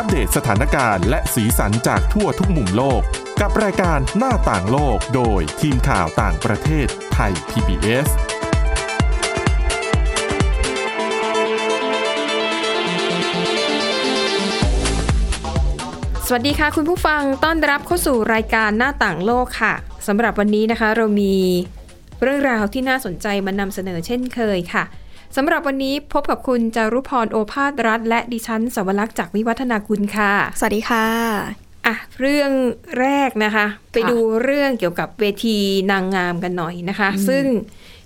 อัปเดตสถานการณ์และสีสันจากทั่วทุกมุมโลก กับรายการหน้าต่างโลกโดยทีมข่าวต่างประเทศไทย PBS สวัสดีค่ะคุณผู้ฟังต้อนรับเข้าสู่รายการหน้าต่างโลกค่ะสำหรับวันนี้นะคะเรามีเรื่องราวที่น่าสนใจมานำเสนอเช่นเคยค่ะ สำหรับวันนี้พบกับคุณจารุพรโอภาสรัฐ และดิฉันสวรักษ์จากวิวัฒนาคุณค่ะ สวัสดีค่ะอะเรื่องแรกนะคะ ไปดูเรื่องเกี่ยวกับเวทีนางงามกันหน่อยนะคะ ซึ่ง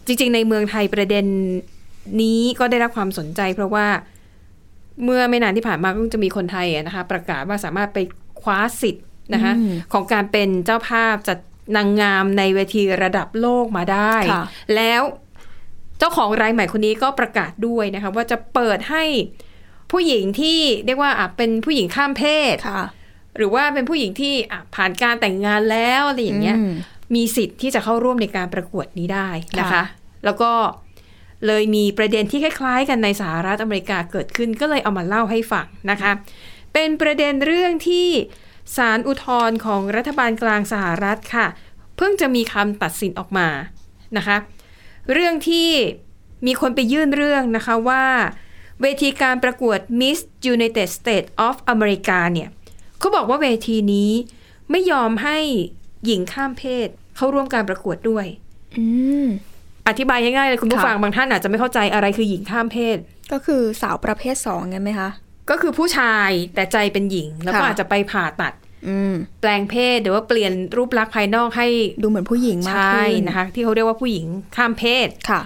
จริงๆ ในเมืองไทยประเด็นนี้ก็ได้รับความสนใจ เพราะว่าเมื่อไม่นานที่ผ่านมาก็จะมีคนไทยอะนะคะ ประกาศว่าสามารถไปคว้าสิทธิ์นะคะอืมของการเป็นเจ้าภาพจัดนางงามในเวทีระดับโลกมาได้ค่ะแล้วเจ้าของรายใหม่คนนี้ก็ประกาศด้วยนะคะว่าจะเปิดให้ผู้หญิงที่เรียกว่าอะเป็นผู้หญิงข้ามเพศค่ะหรือว่าเป็นผู้หญิงที่อะผ่านการแต่งงานแล้วอะไรอย่างเงี้ยอืมมีสิทธิ์ที่จะเข้าร่วมในการประกวดนี้ได้นะคะค่ะแล้วก็เลยมีประเด็นที่คล้าย ๆ กันในสหรัฐอเมริกาเกิดขึ้นก็เลยเอามาเล่าให้ฟังนะคะ เป็นประเด็นเรื่องที่ศาลอุทธรณ์ของรัฐบาลกลางสหรัฐค่ะ เพิ่งจะมีคำตัดสินออกมานะคะ เรื่องที่มีคนไปยื่นเรื่องนะคะว่า เวทีการประกวด Miss United States of America เนี่ยเขาบอกว่าเวทีนี้ไม่ยอมให้หญิงข้ามเพศ เข้าร่วมการประกวดด้วยอืมอธิบายง่ายๆเลยคุณผู้ค่ะฟังบางท่านอาจจะไม่เข้าใจอะไรคือหญิงข้ามเพศ ก็คือสาวประเภทสองไงไหมคะ ก็คือผู้ชายแต่ใจเป็นหญิง แล้วก็ค่ะอาจจะไปผ่าตัดอืม แปลงเพศหรือว่าเปลี่ยนรูปลักษณ์ภายนอกให้ดูเหมือนผู้หญิงมากใช่ขึ้นนะคะ ที่เขาเรียกว่าผู้หญิงข้ามเพศค่ะ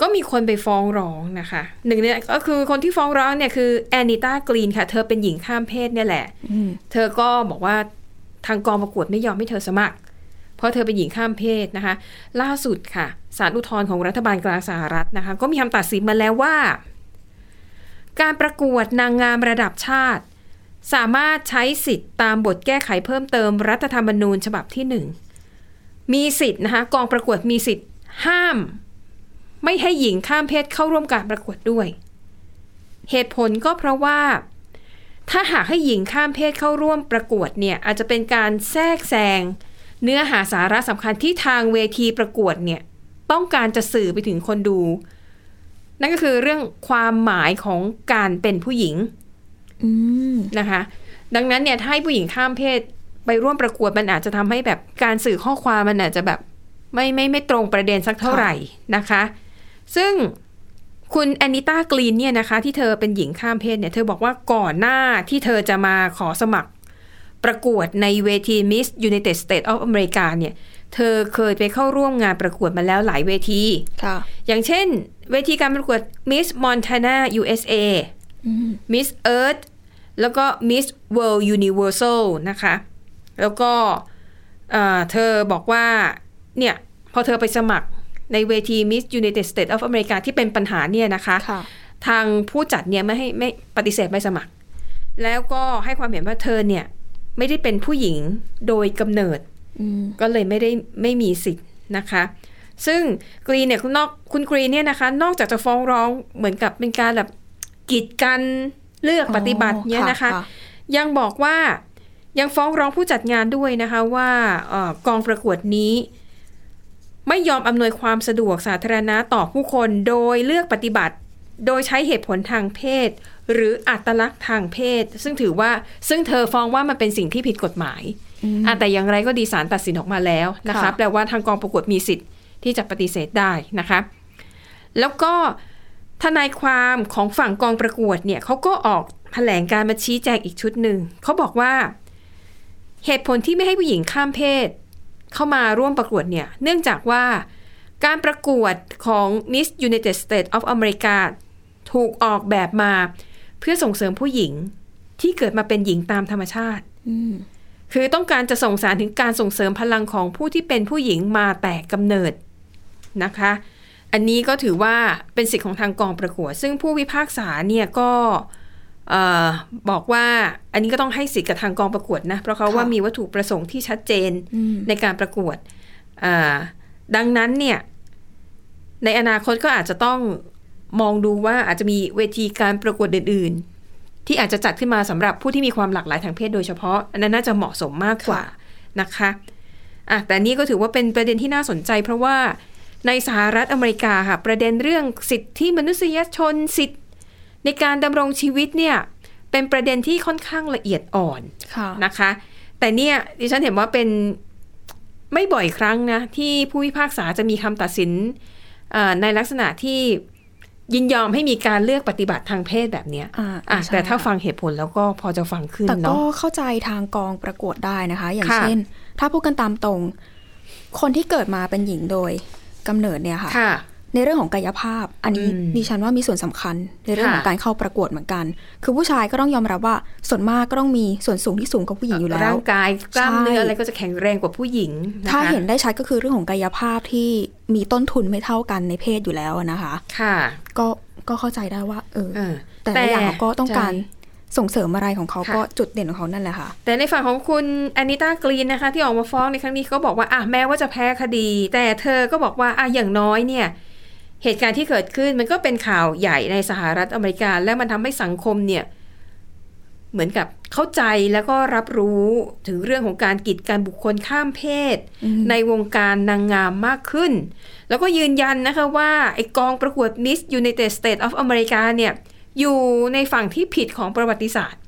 ก็มีคนไปฟ้องร้องนะคะหนึ่งเนี่ยก็คือคนที่ฟ้องร้องเนี่ยคือแอนนิต้ากรีนค่ะ เธอเป็นหญิงข้ามเพศเนี่ยแหละอืมเธอก็บอกว่าทางกองประกวดไม่ยอมให้เธอสมัคร เพราะเธอเป็นหญิงข้ามเพศนะคะ ล่าสุดค่ะศาลอุทธรณ์ของรัฐบาลกลางสหรัฐนะคะ ก็มีคำตัดสินมาแล้วว่า การประกวดนางงามระดับชาติ สามารถใช้สิทธิ์ตามบทแก้ไขเพิ่มเติมรัฐธรรมนูญฉบับที่หนึ่งมีสิทธิ์นะคะกองประกวดมีสิทธิ์ห้าม ไม่ให้หญิงข้ามเพศเข้าร่วมการประกวดด้วย เหตุผลก็เพราะว่า ถ้าหากให้หญิงข้ามเพศเข้าร่วมประกวดเนี่ยอาจจะเป็นการแทรกแซงเนื้อหาสาระสำคัญที่ทางเวทีประกวดเนี่ยต้องการจะสื่อไปถึงคนดู นั่นก็คือเรื่องความหมายของการเป็นผู้หญิง นะคะ ดังนั้นเนี่ยถ้าให้ผู้หญิงข้ามเพศไปร่วมประกวดมันอาจจะทำให้แบบการสื่อข้อความมันอาจจะแบบไม่ไม่ไม่ตรงประเด็นสักเท่าไหร่นะคะ ซึ่งคุณแอนนิต้ากรีนเนี่ยนะคะ ที่เธอเป็นหญิงข้ามเพศเนี่ยเธอบอกว่าก่อนหน้าที่เธอจะมาขอสมัครประกวดในเวที Miss United States of America เนี่ย เธอเคยไปเข้าร่วมงานประกวดมาแล้วหลายเวที ค่ะ อย่างเช่น เวทีการประกวด Miss Montana USA อืม Miss Earth แล้วก็ Miss World Universal นะคะ แล้วก็เอ่อเธอบอกว่า เนี่ย พอเธอไปสมัครในเวที Miss United States of America ที่เป็นปัญหาเนี่ยนะคะค่ะทางผู้จัดเนี่ยไม่ให้ไม่ปฏิเสธไม่สมัคร แล้วก็ให้ความเห็นว่าเธอเนี่ย ไม่ได้เป็นผู้หญิงโดยกำเนิดอืมก็เลยไม่ได้ไม่มีสิทธิ์นะคะ ซึ่งกรีนเนี่ยคุณนอกคุณกรีนเนี่ยนะคะ นอกจากจะฟ้องร้องเหมือนกับเป็นการแบบกีดกัน เลือกปฏิบัติเนี่ยนะคะ ยังบอกว่ายังฟ้องร้องผู้จัดงานด้วยนะคะว่าเออกองประกวดนี้ไม่ยอมอำนวยความสะดวกสาธารณะต่อผู้คนโดยเลือกปฏิบัติ โดยใช้เหตุผลทางเพศ หรืออัตลักษณ์ทางเพศ ซึ่งถือว่าซึ่งเธอฟ้องว่ามันเป็นสิ่งที่ผิดกฎหมายอะแต่อย่างไรก็ดีศาลตัดสินออกมาแล้วนะคะค่ะแปลว่าทางกองประกวดมีสิทธิ์ที่จะปฏิเสธได้นะคะ แล้วก็ ทนายความของฝั่งกองประกวดเนี่ยเขาก็ออกแถลงการมาชี้แจงอีกชุดหนึ่งเขาบอกว่า เหตุผลที่ไม่ให้ผู้หญิงข้ามเพศ เข้ามาร่วมประกวดเนี่ย เนื่องจากว่าการประกวดของ Miss United States of America ถูกออกแบบมา เพื่อส่งเสริมผู้หญิงที่เกิดมาเป็นหญิงตามธรรมชาติคือต้องการจะส่งสารถึงการส่งเสริมพลังของผู้ที่เป็นผู้หญิงมาแต่กำเนิดนะคะ อันนี้ก็ถือว่าเป็นสิทธิ์ของทางกองประกวด ซึ่งผู้พิพากษาเนี่ยก็เอ่อบอกว่าอันนี้ก็ต้องให้สิทธิ์กับทางกองประกวดนะ เพราะเขาค่ะว่ามีวัตถุประสงค์ที่ชัดเจนอืมในการประกวดอ่าดังนั้นเนี่ย ในอนาคตก็อาจจะต้องมองดูว่าอาจจะมีเวทีการประกวดอื่น ๆ ที่อาจจะจัดขึ้นมาสำหรับผู้ที่มีความหลากหลายทางเพศโดยเฉพาะ อันนั้นน่าจะเหมาะสมมากกว่านะคะอะแต่นี่ก็ถือว่าเป็นประเด็นที่น่าสนใจ เพราะว่า ในสหรัฐอเมริกาค่ะประเด็นเรื่องสิทธิมนุษยชนสิทธิในการดำรงชีวิตเนี่ยเป็นประเด็นที่ค่อนข้างละเอียดอ่อนค่ะนะคะ แต่เนี่ยดิฉันเห็นว่าเป็นไม่บ่อยครั้งนะ ที่ผู้พิพากษาจะมีคำตัดสินเอ่อในลักษณะที่ยินยอมให้มีการเลือกปฏิบัติทางเพศแบบเนี้ยอ่าอะใช่แต่ถ้าค่ะฟังเหตุผลแล้วก็พอจะฟังขึ้นแต่ก็เนาะเข้าใจทางกองประกวดได้นะคะ อย่างค่ะเช่น ถ้าพูดกันตามตรง คนที่เกิดมาเป็นหญิงโดย กำเนิดเนี่ยค่ะค่ะ ในเรื่องของกายภาพ อันนี้อืมดิฉันว่ามีส่วนสำคัญ ในเรื่องของค่ะการเข้าประกวดเหมือนกัน คือผู้ชายก็ต้องยอมรับว่าส่วนมากก็ต้องมีส่วนสูงที่สูงกว่าผู้หญิงอยู่แล้วร่างกายกล้ามเนื้อใช่อะไรก็จะแข็งแรงกว่าผู้หญิงนะคะถ้าเห็นได้ชัดก็คือเรื่องของกายภาพที่มีต้นทุนไม่เท่ากันในเพศอยู่แล้วนะคะ ค่ะ ก็ก็เข้าใจได้ว่า เออเออแต่ละอย่างเขาก็ต้องการใช่ ส่งเสริมอะไรของเขาค่ะก็จุดเด่นของเขานั่นแหละค่ะ แต่ในฝั่งของคุณแอนิต้ากรีนนะคะ ที่ออกมาฟ้องในครั้งนี้ก็บอกว่าอะแม้ว่าจะแพ้คดี แต่เธอก็บอกว่าอะอย่างน้อยเนี่ย เหตุการณ์ที่เกิดขึ้นมันก็เป็นข่าวใหญ่ในสหรัฐอเมริกา และมันทำให้สังคมเนี่ย เหมือนกับเข้าใจแล้วก็รับรู้ถึงเรื่องของการกีดกันบุคคลข้ามเพศ ในวงการนางงามมากขึ้น แล้วก็ยืนยันนะคะว่าไอกองประกวด Miss United States of America เนี่ย อยู่ในฝั่งที่ผิดของประวัติศาสตร์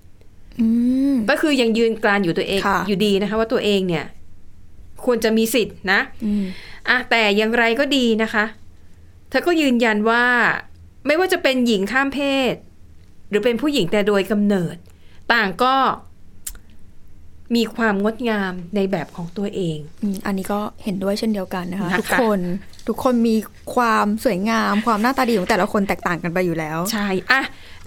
อืมก็คือยังยืนกรานอยู่ตัวเองค่ะอยู่ดีนะคะ ว่าตัวเองเนี่ย ควรจะมีสิทธินะอืมอะแต่อย่างไรก็ดีนะคะ เธอก็ยืนยันว่า ไม่ว่าจะเป็นหญิงข้ามเพศ หรือเป็นผู้หญิงแต่โดยกำเนิด ต่างก็ มีความงดงามในแบบของตัวเองอืมอันนี้ก็เห็นด้วยเช่นเดียวกันนะคะนะคะทุกคนทุกคนมีความสวยงาม ความหน้าตาดีของแต่ละคนแตกต่างกันไปอยู่แล้ว ใช่อะ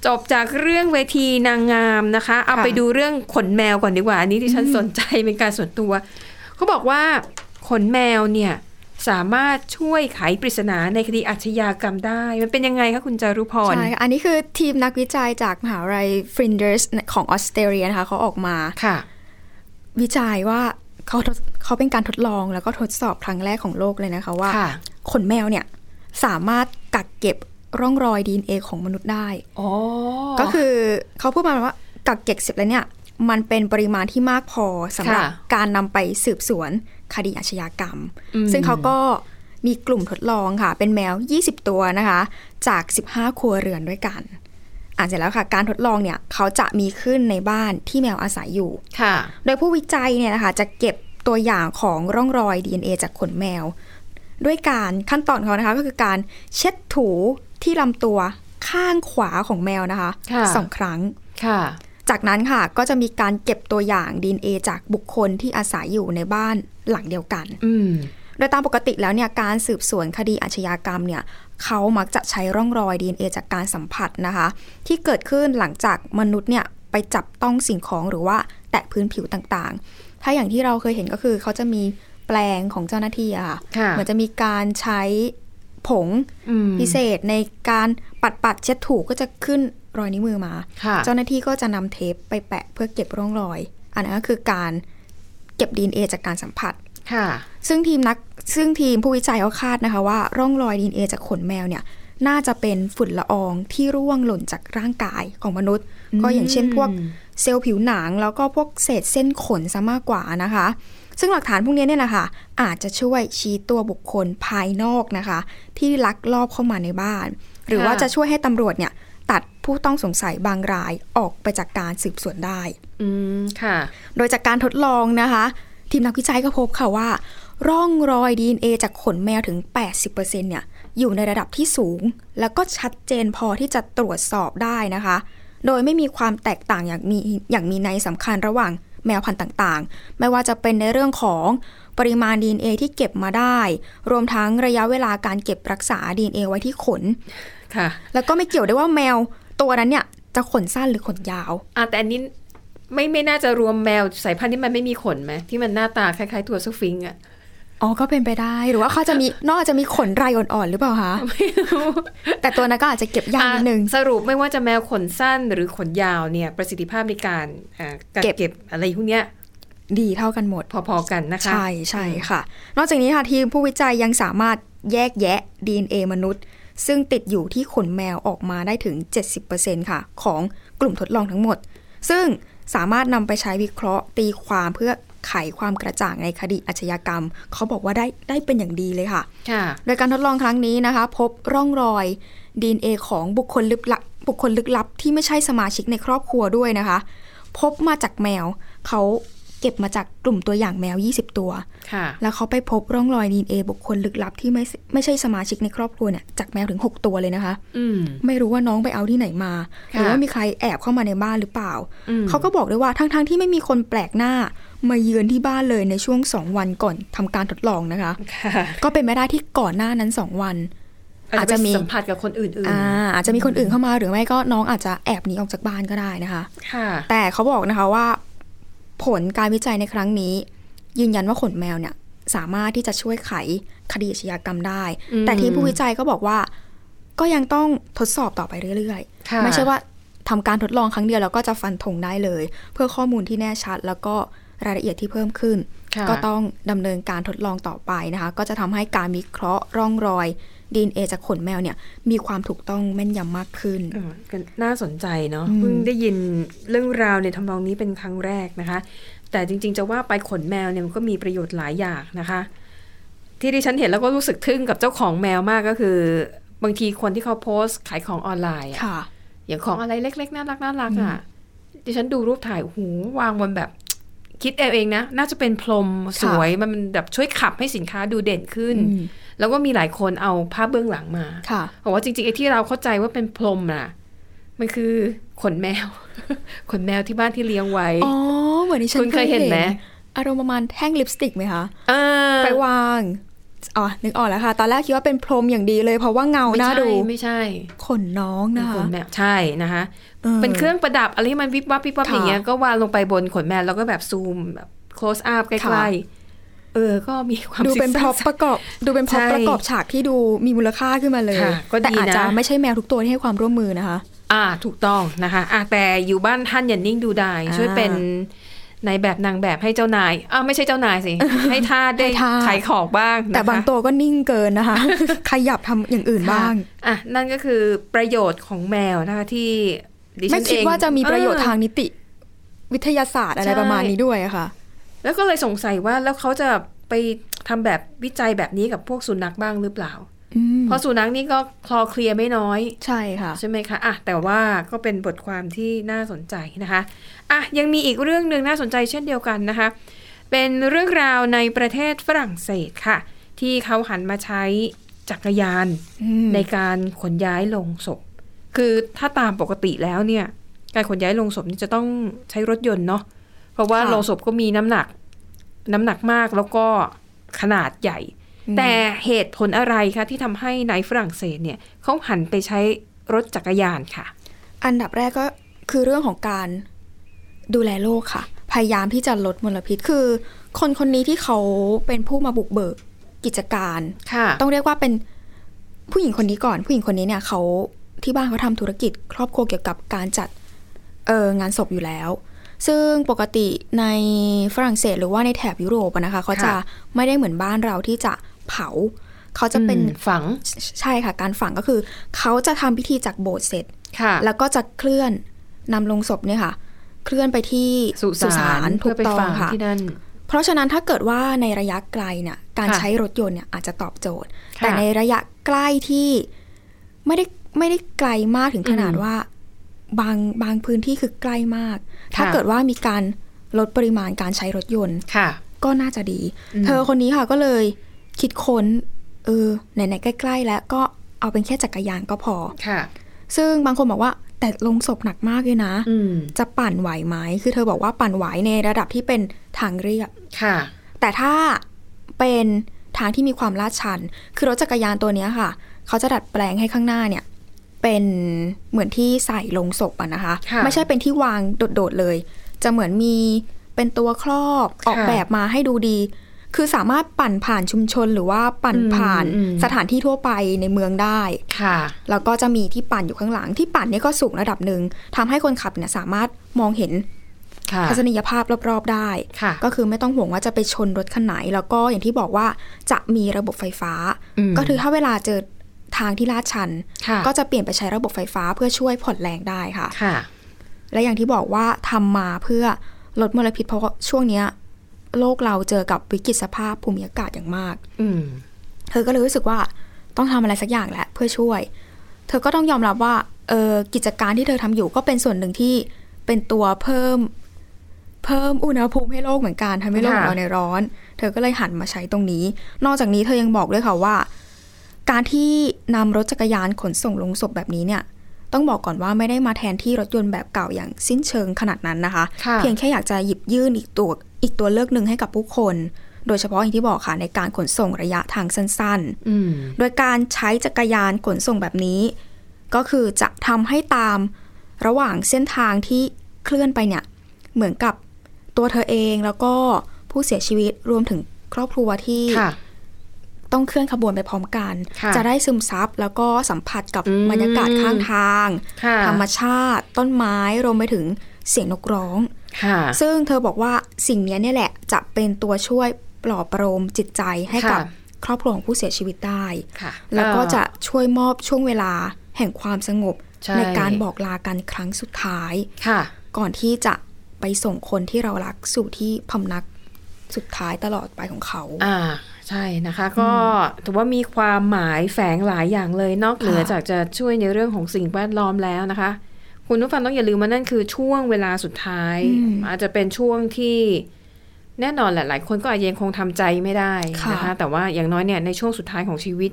จบจากเรื่องเวทีนางงามนะคะ เอาค่ะไปดูเรื่องขนแมวก่อนดีกว่า อันนี้ที่ฉันสนใจเป็นการส่วนตัว เขาบอกว่าขนแมวเนี่ยสามารถช่วยไขปริศนาในคดีอาชญากรรมได้ มันเป็นยังไงคะคุณจารุพร ใช่ค่ะอันนี้คือทีมนักวิจัยจากมหาวิทยาลัยฟรินเดอร์สของออสเตรเลียนะคะเขาออกมาค่ะ วิจัยว่าเขาทดเขาเป็นการทดลองแล้วก็ทดสอบครั้งแรกของโลกเลยนะคะว่าค่ะขนแมวเนี่ยสามารถกักเก็บร่องรอย DNA ของมนุษย์ได้อ๋อก็คือเขาพูดมาว่ากักเก็บเสร็จแล้วเนี่ยมันเป็นปริมาณที่มากพอสำหรับค่ะการนำไปสืบสวนคดีอาชญากรรมอืมซึ่งเขาก็มีกลุ่มทดลองค่ะ เป็นแมว 20 ตัวนะคะ จาก 15 ครัวเรือนด้วยกัน อ่านเสร็จแล้วค่ะ การทดลองเนี่ยเขาจะมีขึ้นในบ้านที่แมวอาศัยอยู่ค่ะ โดยผู้วิจัยเนี่ยนะคะจะเก็บตัวอย่างของร่องรอย DNA จากขนแมว ด้วยการขั้นตอนของเขานะคะก็คือการเช็ดถูที่ลำตัวข้างขวาของแมวนะคะค่ะสองครั้งค่ะ จากนั้นค่ะก็จะมีการเก็บตัวอย่าง DNA จากบุคคลที่อาศัยอยู่ในบ้านหลังเดียวกัน อืม โดยตามปกติแล้วเนี่ยการสืบสวนคดีอาชญากรรมเนี่ยเขามักจะใช้ร่องรอย DNA จากการสัมผัสนะคะ ที่เกิดขึ้นหลังจากมนุษย์เนี่ยไปจับต้องสิ่งของหรือว่าแตะพื้นผิวต่างๆ ถ้าอย่างที่เราเคยเห็นก็คือเขาจะมีแปลงของเจ้าหน้าที่อะค่ะค่ะเหมือนจะมีการใช้ผงอืมพิเศษในการปัดปัดๆเช็ดถูก็จะขึ้นรอยนิ้วมือมาค่ะเจ้าหน้าที่ก็จะนำเทปไปแปะเพื่อเก็บร่องรอย อันนั้นก็คือการเก็บ DNA จากการสัมผัสค่ะ ซึ่งทีมนักซึ่งทีมผู้วิจัยเขาคาดนะคะว่า ร่องรอย DNA จากขนแมวเนี่ยน่าจะเป็นฝุ่นละอองที่ร่วงหล่นจากร่างกายของมนุษย์ ก็อย่างเช่นพวกเซลล์ผิวหนัง แล้วก็พวกเศษเส้นขนซะมากกว่านะคะ ซึ่งหลักฐานพวกนี้เนี่ยนะคะอาจจะช่วยชี้ตัวบุคคลภายนอกนะคะ ที่ลักลอบเข้ามาในบ้าน หรือว่าจะช่วยให้ตำรวจเนี่ยตัดผู้ต้องสงสัยบางรายออกไปจากการสืบสวนได้ อืมค่ะ โดยจากการทดลองนะคะ ทีมนักวิจัยก็พบค่ะว่า ร่องรอย DNA จากขนแมวถึง 80%เนี่ยอยู่ในระดับที่สูง แล้วก็ชัดเจนพอที่จะตรวจสอบได้นะคะ โดยไม่มีความแตกต่างอย่างมีอย่างมีในยสำคัญระหว่างแมวพันธุ์ต่างๆ ไม่ว่าจะเป็นในเรื่องของปริมาณ DNA ที่เก็บมาได้ รวมทั้งระยะเวลาการเก็บรักษา DNA ไว้ที่ขน ค่ะ แล้วก็ไม่เกี่ยวได้วยว่าแมวตัวนั้นเนี่ยจะขนสั้นหรือขนยาว อะแต่อันนี้ไม่ไม่น่าจะรวมแมวสายพันธุ์ที่มันไม่มีขนไหมที่มันหน้าตาคล้ายๆ ตัวสฟิงค์อะ อ๋อ ก็เป็นไปได้ หรือว่าเขาจะมีนอกจากจะมีขนไรอ่อนๆ หรือเปล่าคะ ไม่รู้ แต่ตัวนั้นก็อาจจะเก็บยากนิดนึงอะสรุปไม่ว่าจะแมวขนสั้นหรือขนยาวเนี่ย ประสิทธิภาพในการอ่ากักเก็บเก็บอะไรพวกเนี้ยดีเท่ากันหมด พอๆกันนะคะ ใช่ใช่ค่ะ นอกจากนี้ค่ะทีมผู้วิจัยยังสามารถแยกแยะ DNA มนุษย์ ซึ่งติดอยู่ที่ขนแมวออกมาได้ถึง 70%ค่ะ ของกลุ่มทดลองทั้งหมด ซึ่งสามารถนำไปใช้วิเคราะห์ตีความเพื่อ ไขความกระจ่างในคดีอาชญากรรม เขาบอกว่าได้ได้เป็นอย่างดีเลยค่ะค่ะโดยการทดลองครั้งนี้นะคะ พบร่องรอยดีเอของบุคคลลึกลับบุคคลลึกลับที่ไม่ใช่สมาชิกในครอบครัวด้วยนะคะ พบมาจากแมวเขา เก็บมาจากกลุ่มตัวอย่างแมว 20 ตัวค่ะแล้วเขาไปพบร่องรอยดีเอบุคคลลึกลับที่ไม่ไม่ใช่สมาชิกในครอบครัวเนี่ยจากแมวถึง 6 ตัวเลยนะคะอืมไม่รู้ว่าน้องไปเอาที่ไหนมาหค่ะรือว่ามีใครแอบเข้ามาในบ้านหรือเปล่าอืมเขาก็บอกด้วยว่าทั้งๆที่ไม่มีคนแปลกหน้า มาเยือนที่บ้านเลยในช่วงสองวันก่อนทำการทดลองนะคะค่ะก็เป็นไม่ได้ที่ก่อนหน้านั้นสองวันอาอาจจจะจะมีมีสัมผัสกับคนอื่นอ่าอาจจะมีคนอื่นเข้ามาหรือไม่ก็น้องอาจจะแอบหนีออกจากบ้านก็ได้นะคะๆค่ะ แต่เขาบอกนะคะว่า ผลการวิจัยในครั้งนี้ ยืนยันว่าขนแมวเนี่ย สามารถที่จะช่วยไขคดีอาชญากรรมได้อืมแต่ทีมผู้วิจัยก็บอกว่า ก็ยังต้องทดสอบต่อไปเรื่อยค่ะๆไม่ใช่ว่าทำการทดลองครั้งเดียวแล้วก็จะฟันธงได้เลย เพื่อข้อมูลที่แน่ชัด แล้วก็รายละเอียดที่เพิ่มขึ้นค่ะก็ต้องดำเนินการทดลองต่อไปนะคะ ก็จะทำให้การวิเคราะห์ร่องรอย ดีเอจากขนแมวเนี่ยมีความถูกต้องแม่นยำมากขึ้นเออก็น่าสนใจเนาะอืมเพิ่งได้ยินเรื่องราวในทำนองนี้เป็นครั้งแรกนะคะ แต่จริง ๆ จะว่าไปขนแมวเนี่ยมันก็มีประโยชน์หลายอย่างนะคะ ที่ดิฉันเห็นแล้วก็รู้สึกทึ่งกับเจ้าของแมวมากก็คือ บางทีคนที่เขาโพสต์ขายของออนไลน์อะค่ะอย่างของอะไรเล็ก ๆ น่ารักน่ารักอะดิฉันดูรูปถ่ายโอ้โหูวางบนแบบ คิดเอาเองนะ น่าจะเป็นพรมสวยมันแบบช่วยขับให้สินค้าดูเด่นขึ้นอืมแล้วก็มีหลายคนเอาภาพเบื้องหลังมาค่ะบอกว่าจริงๆไอ้ที่เราเข้าใจว่าเป็นพรมน่ะ มันคือขนแมว ขนแมวที่บ้านที่เลี้ยงไว้ อ๋อเหมือนที่ฉันคุณเคยเห็นไหมอารมณ์ประมาณแท่งลิปสติกไหมคะเออไปวาง อ๋อนึกออกแล้วค่ะ ตอนแรกคิดว่าเป็นพรมอย่างดีเลย เพราะว่าเงาไม่หน้าใช่ดูไม่ใช่ ขนน้องเป็นนะขคะนแมวใช่นะคะออเป็นเครื่องประดับอะไรที่มันวิบวับวิบวับค่ะอย่างเงี้ยก็วางลงไปบนขนแมวแล้วก็แบบซูมแบบ close up ใกค่ะล้ๆเออ ก็มีความดูเป็นซิก prop ซักประกอบ ดูเป็นพร็อพใช่ประกอบฉากที่ดูมีมูลค่าขึ้นมาเลยค่ะก็ดีแต่อาจจะนะไม่ใช่แมวทุกตัวที่ให้ความร่วมมือนะคะ อ่าถูกต้องนะคะอะแต่อยู่บ้านท่านอย่านิ่งดูได้อ่าช่วยเป็น ในแบบนางแบบให้เจ้านายอ้าวไม่ใช่เจ้านายสิ ให้ทาสได้ให้ทาสขายของบ้างนะคะแต่บางตัวก็นิ่งเกินนะคะขยับทำอย่างอื่นบ้างค่ะอะนั่นก็คือประโยชน์ของแมวนะคะที่ดิฉัไม่นคิดเองว่าจะมีประโยชน์เออทางนิติ วิทยาศาสตร์อะไรใช่ประมาณนี้ด้วยอะค่ะ แล้วก็เลยสงสัยว่าแล้วเขาจะไปทำแบบวิจัยแบบนี้กับพวกสุนัขบ้างหรือเปล่าอืม เพราะสุนัขนี่ก็คลอเคลียร์ไม่น้อย ใช่ค่ะ ใช่ไหมคะอะแต่ว่าก็เป็นบทความที่น่าสนใจนะคะอะยังมีอีกเรื่องหนึ่งน่าสนใจเช่นเดียวกันนะคะ เป็นเรื่องราวในประเทศฝรั่งเศสค่ะ ที่เขาหันมาใช้จักรยานอืมในการขนย้ายลงศพ คือถ้าตามปกติแล้วเนี่ย การขนย้ายลงศพนี่จะต้องใช้รถยนต์เนาะเพราะว่าค่ะลงศพก็มีน้ำหนัก น้ำหนักมากแล้วก็ขนาดใหญ่ แต่เหตุผลอะไรคะที่ทำให้ในฝรั่งเศสเนี่ยเขาหันไปใช้รถจักรยานค่ะ อันดับแรกก็คือเรื่องของการดูแลโลกค่ะ พยายามที่จะลดมลพิษคือ คนคนนี้ที่เขาเป็นผู้มาบุกเบิกกิจการค่ะต้องเรียกว่าเป็นผู้หญิงคนนี้ก่อน ผู้หญิงคนนี้เนี่ยเขาที่บ้านเขาทำธุรกิจ ครอบครัวเกี่ยวกับการจัดเอองานศพอยู่แล้ว ซึ่งปกติในฝรั่งเศสหรือว่าในแถบยุโรปอะนะคะเขาจะค่ะไม่ได้เหมือนบ้านเราที่จะ เผา เขาจะเป็นอืมฝังใช่ค่ะ การฝังก็คือ เขาจะทำพิธีจากโบสถ์เสร็จค่ะ แล้วก็จะเคลื่อนนำลงศพเนี่ยค่ะ เคลื่อนไปที่สุสานถูเพื่อกไปต้องฝังค่ะที่นั่นเพราะฉะนั้นถ้าเกิดว่าในระยะไกลเนี่ยการค่ะใช้รถยนต์เนี่ยอาจจะตอบโจทย์ค่ะแต่ในระยะใกล้ที่ไม่ได้ไม่ได้ไกลมากถึงขนาดอืมว่าบางบางพื้นที่คือใกล้มาก ถ้าค่ะเกิดว่ามีการลดปริมาณการใช้รถยนต์ค่ะก็น่าจะดีอืมเธอคนนี้ค่ะก็เลย คิดค้นเออไหนๆใกล้ๆแล้วก็เอาเป็นแค่จักรยานก็พอค่ะ ซึ่งบางคนบอกว่าแต่ลงศพหนักมากเลยนะอืมจะปั่นไหวไหมคือเธอบอกว่าปั่นไหวในระดับที่เป็นทางเรียบค่ะ แต่ถ้าเป็นทางที่มีความลาดชัน คือรถจักรยานตัวเนี้ยค่ะ เขาจะดัดแปลงให้ข้างหน้าเนี่ย เป็นเหมือนที่ใส่ลงศพอะนะคะค่ะไม่ใช่เป็นที่วางโดดๆเลย จะเหมือนมีเป็นตัวครอบค่ะออกแบบมาให้ดูดี คือสามารถปั่นผ่านชุมชนหรือว่าปั่นอืมผ่านอืมสถานที่ทั่วไปในเมืองได้ค่ะ แล้วก็จะมีที่ปั่นอยู่ข้างหลังที่ปั่นเนี่ยก็สูงระดับหนึ่งทำให้คนขับเนี่ยสามารถมองเห็นค่ะทัศนียภาพรอบๆได้ค่ะก็คือไม่ต้องห่วงว่าจะไปชนรถคันไหน แล้วก็อย่างที่บอกว่าจะมีระบบไฟฟ้าอืมก็คือถ้าเวลาเจอทางที่ลาดชันค่ะก็จะเปลี่ยนไปใช้ระบบไฟฟ้าเพื่อช่วยผ่อนแรงได้ค่ะค่ะและอย่างที่บอกว่าทำมาเพื่อลดมลพิษเพราะว่าช่วงเนี้ย โลกเราเจอกับวิกฤตสภาพภูมิอากาศอย่างมาก อืมเธอก็เลยรู้สึกว่าต้องทำอะไรสักอย่างแหละเพื่อช่วย เธอก็ต้องยอมรับว่าเออกิจการที่เธอทำอยู่ก็เป็นส่วนหนึ่งที่เป็นตัวเพิ่ม เพิ่มอุณหภูมิให้โลกเหมือนกันทำให้โลกของค่ะเราในยร้อน เธอก็เลยหันมาใช้ตรงนี้ นอกจากนี้เธอยังบอกด้วยค่ะว่า การที่นำรถจักรยานขนส่งลงศพแบบนี้เนี่ย ต้องบอกก่อนว่าไม่ได้มาแทนที่รถยนต์แบบเก่าอย่างสิ้นเชิงขนาดนั้นนะคะค่ะเพียงแค่อยากจะหยิบยื่นอีกตัว อีกตัวเลือกหนึ่งให้กับผู้คน โดยเฉพาะอย่างที่บอกค่ะในการขนส่งระยะทางสั้นๆอืมโดยการใช้จักรยานขนส่งแบบนี้ ก็คือจะทำให้ตามระหว่างเส้นทางที่เคลื่อนไปเนี่ย เหมือนกับตัวเธอเองแล้วก็ผู้เสียชีวิตรวมถึงครอบครัวที่ค่ะต้องเคลื่อนขบวนไปพร้อมกันค่ะจะได้ซึมซับแล้วก็สัมผัสกับอืมบรรยากาศข้างทางค่ะธรรมชาติ ต้นไม้รวมไปถึงเสียงนกร้องค่ะ ซึ่งเธอบอกว่าสิ่งนี้เนี่ยแหละจะเป็นตัวช่วยปลอบประโลมจิตใจให้กับค่ะครอบครัวของผู้เสียชีวิตได้ค่ะแล้วก็เอ่อจะช่วยมอบช่วงเวลาแห่งความสงบใช่ในการบอกลากันครั้งสุดท้ายค่ะ ก่อนที่จะไปส่งคนที่เรารักสู่ที่พำนักสุดท้ายตลอดไปของเขา อ่า ใช่นะคะ ก็ถือว่ามีความหมายแฝงหลายอย่างเลย นอกเหนือจากจะช่วยในเรื่องของสิ่งแวดล้อมแล้วนะคะ คุณผู้ฟังต้องอย่าลืมว่านั่นคือช่วงเวลาสุดท้ายอืมอาจจะเป็นช่วงที่แน่นอนแหละหลายคนก็อาจจะยังคงทำใจไม่ได้นะคะค่ะแต่ว่าอย่างน้อยเนี่ยในช่วงสุดท้ายของชีวิต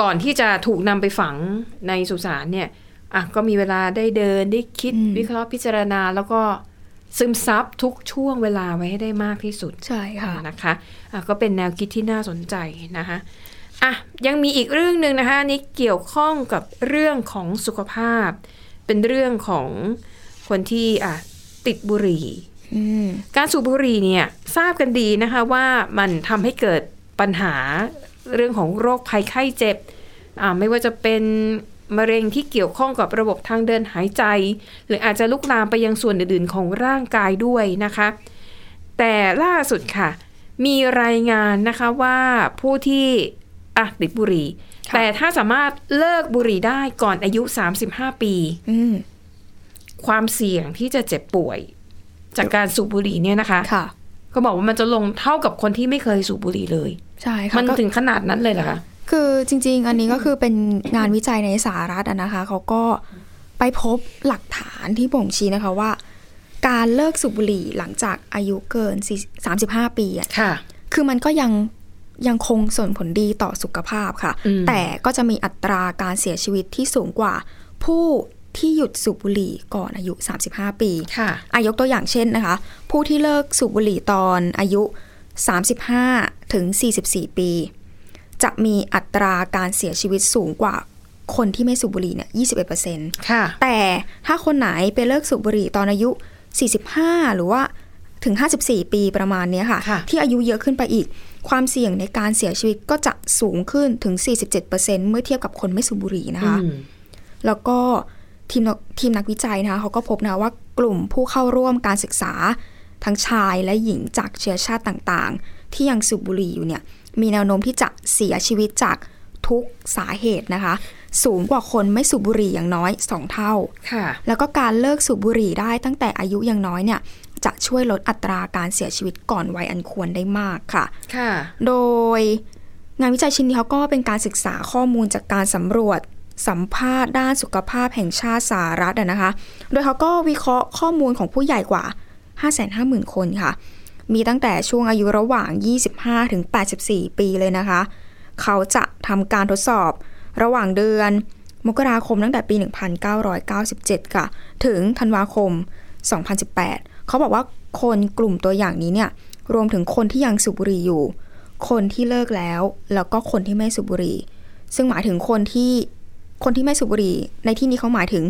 ก่อนที่จะถูกนำไปฝังในสุสานเนี่ยอะก็มีเวลาได้เดินได้คิดวิเคราะห์พิจารณา แล้วก็ซึมซับทุกช่วงเวลาไว้ให้ได้มากที่สุดใช่ค่ะนะคะอะก็เป็นแนวคิดที่น่าสนใจนะคะอะยังมีอีกเรื่องหนึ่งนะคะอันนี้เกี่ยวข้องกับเรื่องของสุขภาพ เป็นเรื่องของคนที่อะติดบุหรี่อืมการสูบบุหรี่เนี่ยทราบกันดีนะคะว่ามันทำให้เกิดปัญหาเรื่องของโรคภัยไข้เจ็บอ่าไม่ว่าจะเป็นมะเร็งที่เกี่ยวข้องกับระบบทางเดินหายใจ หรืออาจจะลุกลามไปยังส่วนอื่นๆของร่างกายด้วยนะคะ แต่ล่าสุดค่ะ มีรายงานนะคะว่าผู้ที่อะติดบุหรี่ค่ะ แต่ถ้าสามารถเลิกบุหรี่ได้ก่อนอายุ 35 ปีอืมความเสี่ยงที่จะเจ็บป่วย จากการสูบบุหรี่เนี่ยนะคะค่ะก็บอกว่ามันจะลงเท่ากับคนที่ไม่เคยสูบบุหรี่เลย ใช่ค่ะมันก็ถึงขนาดนั้นเลยเหรอคะคือจริง ๆ อันนี้ก็คือเป็นงานวิจัยในสหรัฐอะนะคะ เขาก็ไปพบหลักฐานที่บ่งชี้นะคะว่า การเลิกสูบบุหรี่หลังจากอายุเกิน40 35 ปีอะค่ะคือมันก็ยัง ยังคงส่งผลดีต่อสุขภาพค่ะอืมแต่ก็จะมีอัตราการเสียชีวิตที่สูงกว่า ผู้ที่หยุดสูบบุหรี่ก่อนอายุ 35 ปีค่ะอายกตัวอย่างเช่นนะคะ ผู้ที่เลิกสูบบุหรี่ตอนอายุ 35 ถึง 44 ปี จะมีอัตราการเสียชีวิตสูงกว่าคนที่ไม่สูบบุหรี่เนี่ย 21%ค่ะ แต่ถ้าคนไหนไปเลิกสูบบุหรี่ตอนอายุ 45 หรือว่าถึง 54 ปีประมาณเนี้ยค่ะค่ะ ที่อายุเยอะขึ้นไปอีก ความเสี่ยงในการเสียชีวิตก็จะสูงขึ้นถึง 47%เมื่อเทียบกับคนไม่สูบบุหรี่นะคะอืมแล้วก็ทีมนักทีมนักวิจัยนะคะเขาก็พบนะว่ากลุ่มผู้เข้าร่วมการศึกษา ทั้งชายและหญิงจากเชื้อชาติต่างๆ ที่ยังสูบบุหรี่อยู่เนี่ยมีแนวโน้มที่จะเสียชีวิตจากทุกสาเหตุนะคะ สูงกว่าคนไม่สูบบุหรี่อย่างน้อย 2 เท่าค่ะแล้วก็การเลิกสูบบุหรี่ได้ตั้งแต่อายุยังน้อยเนี่ย จะช่วยลดอัตราการเสียชีวิตก่อนวัยอันควรได้มากค่ะ ค่ะ โดยงานวิจัยชิ้นนี้เขาก็เป็นการศึกษาข้อมูลจากการสำรวจสัมภาษณ์ด้านสุขภาพแห่งชาติสหรัฐอะนะคะ โดยเขาก็วิเคราะห์ข้อมูลของผู้ใหญ่กว่า 550,000 คนค่ะ มีตั้งแต่ช่วงอายุระหว่าง 25 ถึง 84 ปีเลยนะคะ เขาจะทำการทดสอบระหว่างเดือน มกราคมตั้งแต่ปี 1997 ค่ะ ถึงธันวาคม 2018 เขาบอกว่าคนกลุ่มตัวอย่างนี้เนี่ยรวมถึงคนที่ยังสูบบุหรี่อยู่ คนที่เลิกแล้ว แล้วก็คนที่ไม่สูบบุหรี่ ซึ่งหมายถึงคนที่คนที่ไม่สูบบุหรี่ ในที่นี้เขาหมายถึง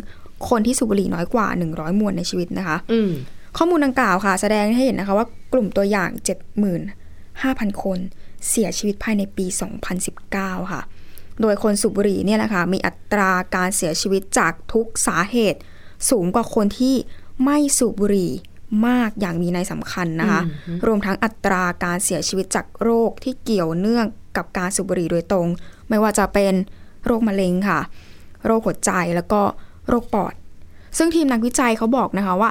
คนที่สูบบุหรี่น้อยกว่า 100 มวลในชีวิตนะคะอืมข้อมูลดังกล่าวค่ะแสดงให้เห็นนะคะว่ากลุ่มตัวอย่าง 75,000 คนเสียชีวิตภายในปี 2019 ค่ะ โดยคนสูบบุหรี่เนี่ยนะคะมีอัตราการเสียชีวิตจากทุกสาเหตุ สูงกว่าคนที่ไม่สูบบุหรี่ มากอย่างมีในยสำคัญนะคะ รวมทั้งอัตราการเสียชีวิตจากโรคที่เกี่ยวเนื่องกับการสูบบุหรี่โดยตรง ไม่ว่าจะเป็นโรคมะเร็งค่ะ โรคหัวใจแล้วก็โรคปอด ซึ่งทีมนักวิจัยเขาบอกนะคะว่า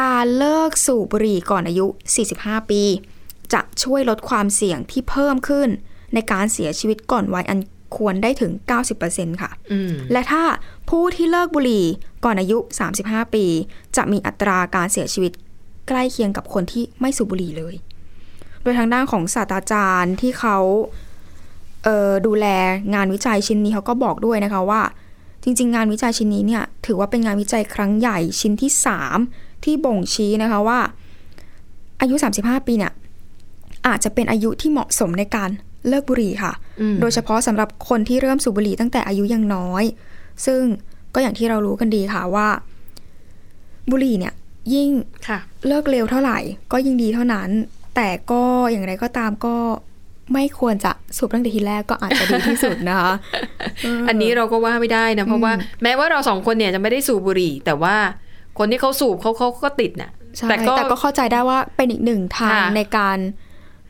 การเลิกสูบบุหรี่ก่อนอายุ 45 ปี จะช่วยลดความเสี่ยงที่เพิ่มขึ้น ในการเสียชีวิตก่อนวัยอันควรได้ถึง 90%ค่ะอืมและถ้าผู้ที่เลิกบุหรี่ก่อนอายุ 35 ปี จะมีอัตราการเสียชีวิต ใกล้เคียงกับคนที่ไม่สูบบุหรี่เลย โดยทางด้านของศาสตราจารย์ที่เขาเอ่อดูแลงานวิจัยชิ้นนี้เขาก็บอกด้วยนะคะว่า จริง ๆ งานวิจัยชิ้นนี้เนี่ยถือว่าเป็นงานวิจัยครั้งใหญ่ชิ้นที่ 3 ที่บ่งชี้นะคะว่า อายุ 35 ปีเนี่ยอาจจะเป็นอายุที่เหมาะสมในการเลิกบุหรี่ค่ะอืมโดยเฉพาะสำหรับคนที่เริ่มสูบบุหรี่ตั้งแต่อายุยังน้อย ซึ่งก็อย่างที่เรารู้กันดีค่ะว่า บุหรี่เนี่ย ยิ่งค่ะเลิกเร็วเท่าไหร่ ก็ยิ่งดีเท่านั้น แต่ก็อย่างไรก็ตามก็ไม่ควรจะสูบตั้งแต่ทีแรกก็อาจจะดีที่สุดนะคะ อันนี้เราก็ว่าไม่ได้นะเพราะว่าแม้ว่าเราสองคนเนี่ยจะไม่ได้สูบบุหรี่ แต่ว่าคนที่เขาสูบเขาเขาก็ติดน่ะใช่แต่แต่ก็ก็เข้าใจได้ว่าเป็นอีกหนึ่งทางค่ะในการ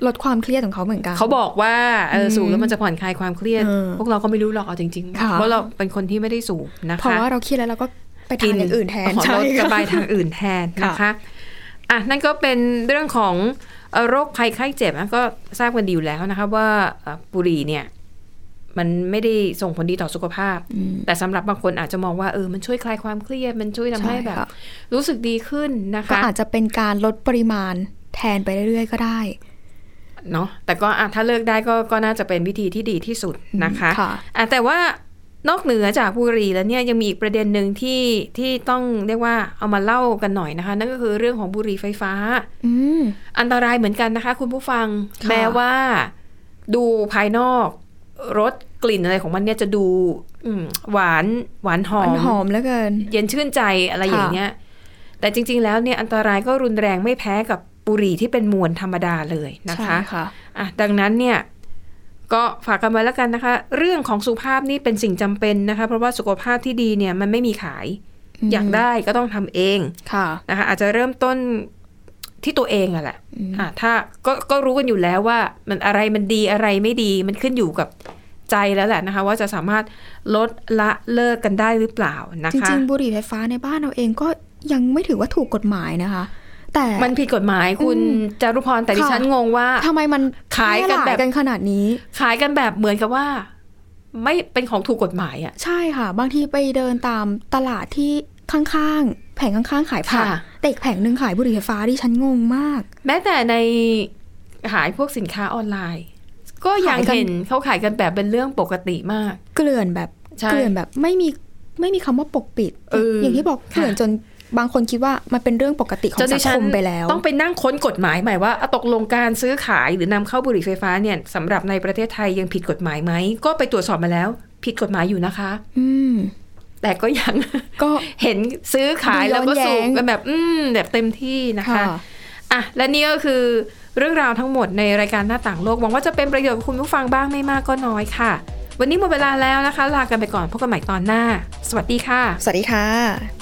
ลดความเครียดของเขาเหมือนกัน เขาบอกว่าเออสูบแล้วมันจะผ่อนคลายความเครียดเออพวกเราก็ไม่รู้หรอกเอาจริงค่ะๆเพราะเราเป็นคนที่ไม่ได้สูบนะคะเพราะว่าเราเครียดแล้วเราก็ ไปทานอย่างอื่นแทนขอใช่ลดค่ะระบายทางอื่นแทนนะคะอะนั่นก็เป็นเรื่องของเอ่อโรคภัยไข้เจ็บนะก็ทราบกันดีอยู่แล้วนะคะว่าเอ่อบุหรี่เนี่ยมันไม่ได้ส่งผลดีต่อสุขภาพ แต่สำหรับบางคนอาจจะมองว่าเออมันช่วยคลายความเครียด มันช่วยทำให้ใช่แบบค่ะรู้สึกดีขึ้นนะก็คะอาจจะเป็นการลดปริมาณแทนไปเรื่อยๆก็ได้เนาะแต่ก็อะถ้าเลิกได้ก็ก็น่าจะเป็นวิธีที่ดีที่สุดนะคะค่ะอะแต่ว่า นอกเหนือจากบุหรี่แล้วเนี่ยยังมีอีกประเด็นหนึ่งที่ที่ต้องเรียกว่าเอามาเล่ากันหน่อยนะคะ นั่นก็คือเรื่องของบุหรี่ไฟฟ้าอืมอันตรายเหมือนกันนะคะ คุณผู้ฟังค่ะแม้ว่า ดูภายนอกรสกลิ่นอะไรของมันเนี่ยจะดูอืมหวานหวานหอมันมหอมเหลือเกินเย็นชื่นใจอะไรอย่างเงี้ย แต่จริง ๆ แล้วเนี่ยอันตรายก็รุนแรงไม่แพ้กับบุหรี่ที่เป็นมวลธรรมดาเลยนะคะใช่ค่ะอะดังนั้นเนี่ย ก็ฝากกันไว้แล้วกันนะคะ เรื่องของสุขภาพนี่เป็นสิ่งจำเป็นนะคะ เพราะว่าสุขภาพที่ดีเนี่ยมันไม่มีขายอืมอยากได้ก็ต้องทำเองค่ะนะคะ อาจจะเริ่มต้นที่ตัวเองอะแหละอะถ้าก็ก็รู้กันอยู่แล้วว่า มันอะไรมันดีอะไรไม่ดี มันขึ้นอยู่กับใจแล้วแหละนะคะ ว่าจะสามารถลดละเลิกกันได้หรือเปล่านะจคะริงๆบุหรี่ไฟฟ้าในบ้านเราเองก็ยังไม่ถือว่าถูกกฎหมายนะคะ แต่มันผิดกฎหมายคุณอืมจารุพรแต่ดิค่ะฉันงงว่าทำไมมันขายกันแบบแพร่หลกันขนาดนี้ ขายกันแบบเหมือนกับว่า ไม่เป็นของถูกกฎหมายอะใช่ค่ะ บางทีไปเดินตามตลาดที่ข้างๆแผงข้างๆขายผักค่ะแต่อีกแผงหนึ่งขายบุหรี่ไฟฟ้าที่ฉันงงมาก แม้แต่ในขายพวกสินค้าออนไลน์ ก็ยังขายกันเห็นเขาขายกันแบบเป็นเรื่องปกติมาก เกลื่อนแบบใช่เกลื่อนแบบไม่มีไม่มีคำว่าปกปิดเอออย่างที่บอกค่ะเกลื่อนจน บางคนคิดว่ามันเป็นเรื่องปกติของจนสัดิงฉัคนมไปแล้ว ต้องไปนั่งค้นกฎหมายใหม่ว่าอะตกลงการซื้อขายหรือนำเข้าบุหรี่ไฟฟ้าเนี่ยสำหรับในประเทศไทยยังผิดกฎหมายไหม ก็ไปตรวจสอบมาแล้ว ผิดกฎหมายอยู่นะคะ อืมแต่ก็ยังก็เห็นซื้อขายดูย้แล้อวนก็สูบแย้งกันแบบ อืมแบบเต็มที่นะคะค่ะอะและนี่ก็คือเรื่องราวทั้งหมดในรายการหน้าต่างโลกหวังว่าจะเป็นประโยชน์กับคุณผู้ฟังบ้างไม่มากก็น้อยค่ะ วันนี้หมดเวลาแล้วนะคะ ลากันไปก่อนพบกันใหม่ตอนหน้า สวัสดีค่ะ สวัสดีค่ะ